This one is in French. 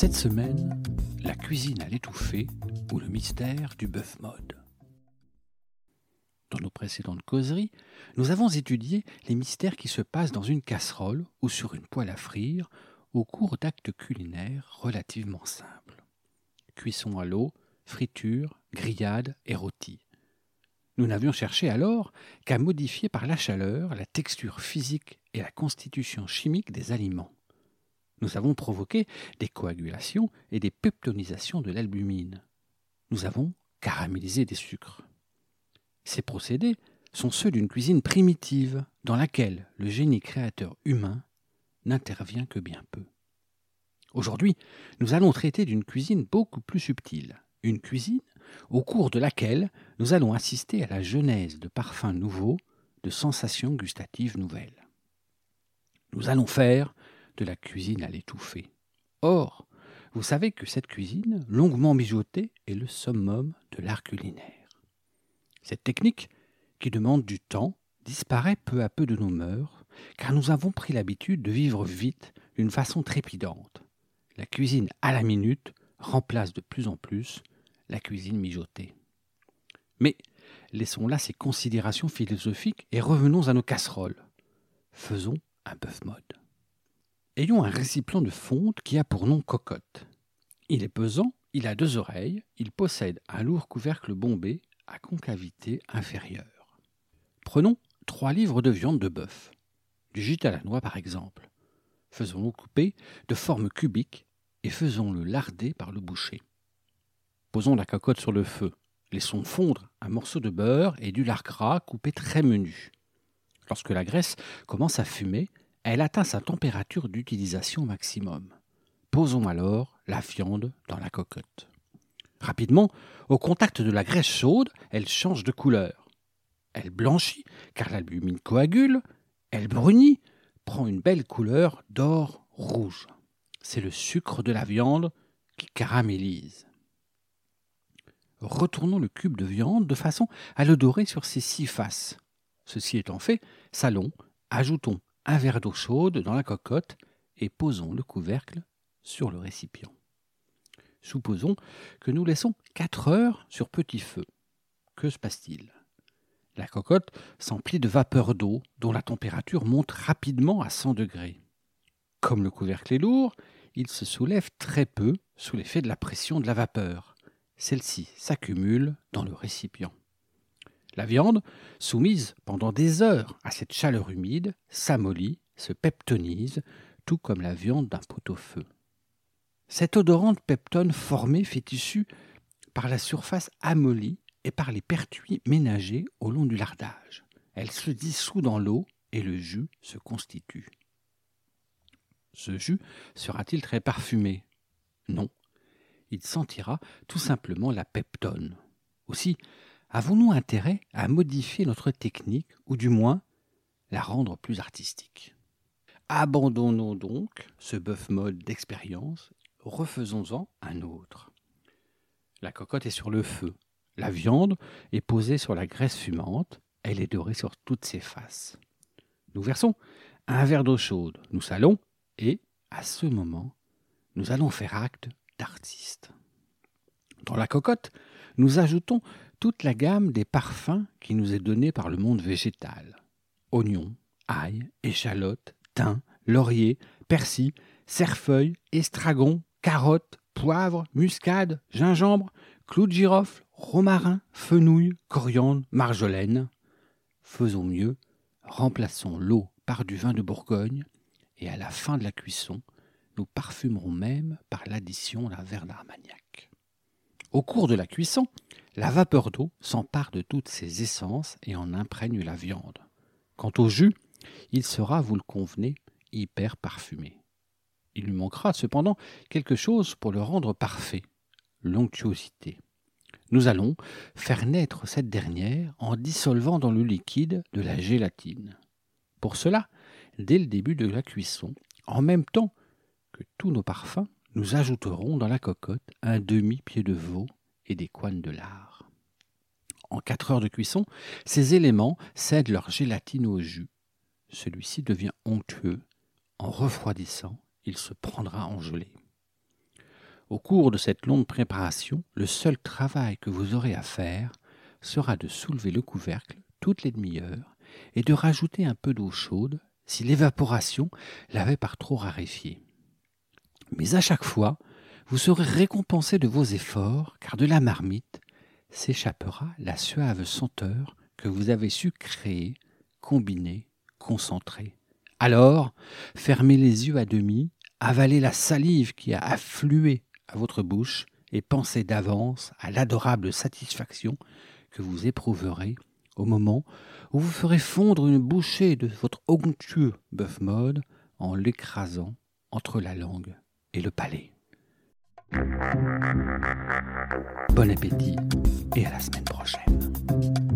Cette semaine, la cuisine à l'étouffée ou le mystère du bœuf mode. Dans nos précédentes causeries, nous avons étudié les mystères qui se passent dans une casserole ou sur une poêle à frire au cours d'actes culinaires relativement simples. Cuisson à l'eau, friture, grillade et rôti. Nous n'avions cherché alors qu'à modifier par la chaleur la texture physique et la constitution chimique des aliments. Nous avons provoqué des coagulations et des peptonisations de l'albumine. Nous avons caramélisé des sucres. Ces procédés sont ceux d'une cuisine primitive dans laquelle le génie créateur humain n'intervient que bien peu. Aujourd'hui, nous allons traiter d'une cuisine beaucoup plus subtile, une cuisine au cours de laquelle nous allons assister à la genèse de parfums nouveaux, de sensations gustatives nouvelles. Nous allons faire de la cuisine à l'étouffer. Or, vous savez que cette cuisine, longuement mijotée, est le summum de l'art culinaire. Cette technique, qui demande du temps, disparaît peu à peu de nos mœurs, car nous avons pris l'habitude de vivre vite d'une façon trépidante. La cuisine à la minute remplace de plus en plus la cuisine mijotée. Mais laissons là ces considérations philosophiques et revenons à nos casseroles. Faisons un bœuf mode. Ayons un récipient de fonte qui a pour nom cocotte. Il est pesant, il a deux oreilles, il possède un lourd couvercle bombé à concavité inférieure. Prenons trois livres de viande de bœuf, du gîte à la noix par exemple. Faisons-le couper de forme cubique et faisons-le larder par le boucher. Posons la cocotte sur le feu. Laissons fondre un morceau de beurre et du lard gras coupé très menu. Lorsque la graisse commence à fumer, elle atteint sa température d'utilisation maximum. Posons alors la viande dans la cocotte. Rapidement, au contact de la graisse chaude, elle change de couleur. Elle blanchit car l'albumine coagule, elle brunit, prend une belle couleur d'or rouge. C'est le sucre de la viande qui caramélise. Retournons le cube de viande de façon à le dorer sur ses six faces. Ceci étant fait, salons, ajoutons un verre d'eau chaude dans la cocotte et posons le couvercle sur le récipient. Supposons que nous laissons 4 heures sur petit feu. Que se passe-t-il? La cocotte s'emplit de vapeur d'eau dont la température monte rapidement à 100 degrés. Comme le couvercle est lourd, il se soulève très peu sous l'effet de la pression de la vapeur. Celle-ci s'accumule dans le récipient. La viande, soumise pendant des heures à cette chaleur humide, s'amollit, se peptonise, tout comme la viande d'un pot-au-feu. Cette odorante peptone formée fait issue par la surface amollie et par les pertuis ménagés au long du lardage. Elle se dissout dans l'eau et le jus se constitue. Ce jus sera-t-il très parfumé? Non. Il sentira tout simplement la peptone. Aussi, avons-nous intérêt à modifier notre technique, ou du moins la rendre plus artistique? Abandonnons donc ce bœuf mode d'expérience, refaisons-en un autre. La cocotte est sur le feu, la viande est posée sur la graisse fumante, elle est dorée sur toutes ses faces. Nous versons un verre d'eau chaude, nous salons, et, à ce moment, nous allons faire acte d'artiste. Dans la cocotte, nous ajoutons toute la gamme des parfums qui nous est donnée par le monde végétal. Oignons, ail, échalotes, thym, laurier, persil, cerfeuil, estragon, carottes, poivre, muscade, gingembre, clou de girofle, romarin, fenouil, coriandre, marjolaine. Faisons mieux, remplaçons l'eau par du vin de Bourgogne, et à la fin de la cuisson, nous parfumerons même par l'addition d'un verre d'armagnac. Au cours de la cuisson, la vapeur d'eau s'empare de toutes ces essences et en imprègne la viande. Quant au jus, il sera, vous le convenez, hyper parfumé. Il lui manquera cependant quelque chose pour le rendre parfait, l'onctuosité. Nous allons faire naître cette dernière en dissolvant dans le liquide de la gélatine. Pour cela, dès le début de la cuisson, en même temps que tous nos parfums, nous ajouterons dans la cocotte un demi-pied de veau et des coines de lard. En quatre heures de cuisson, ces éléments cèdent leur gélatine au jus. Celui-ci devient onctueux. En refroidissant, il se prendra en gelée. Au cours de cette longue préparation, le seul travail que vous aurez à faire sera de soulever le couvercle toutes les demi-heures et de rajouter un peu d'eau chaude si l'évaporation l'avait par trop raréfié. Mais à chaque fois, vous serez récompensé de vos efforts, car de la marmite s'échappera la suave senteur que vous avez su créer, combiner, concentrer. Alors, fermez les yeux à demi, avalez la salive qui a afflué à votre bouche et pensez d'avance à l'adorable satisfaction que vous éprouverez au moment où vous ferez fondre une bouchée de votre onctueux bœuf mode en l'écrasant entre la langue et le palais. Bon appétit et à la semaine prochaine.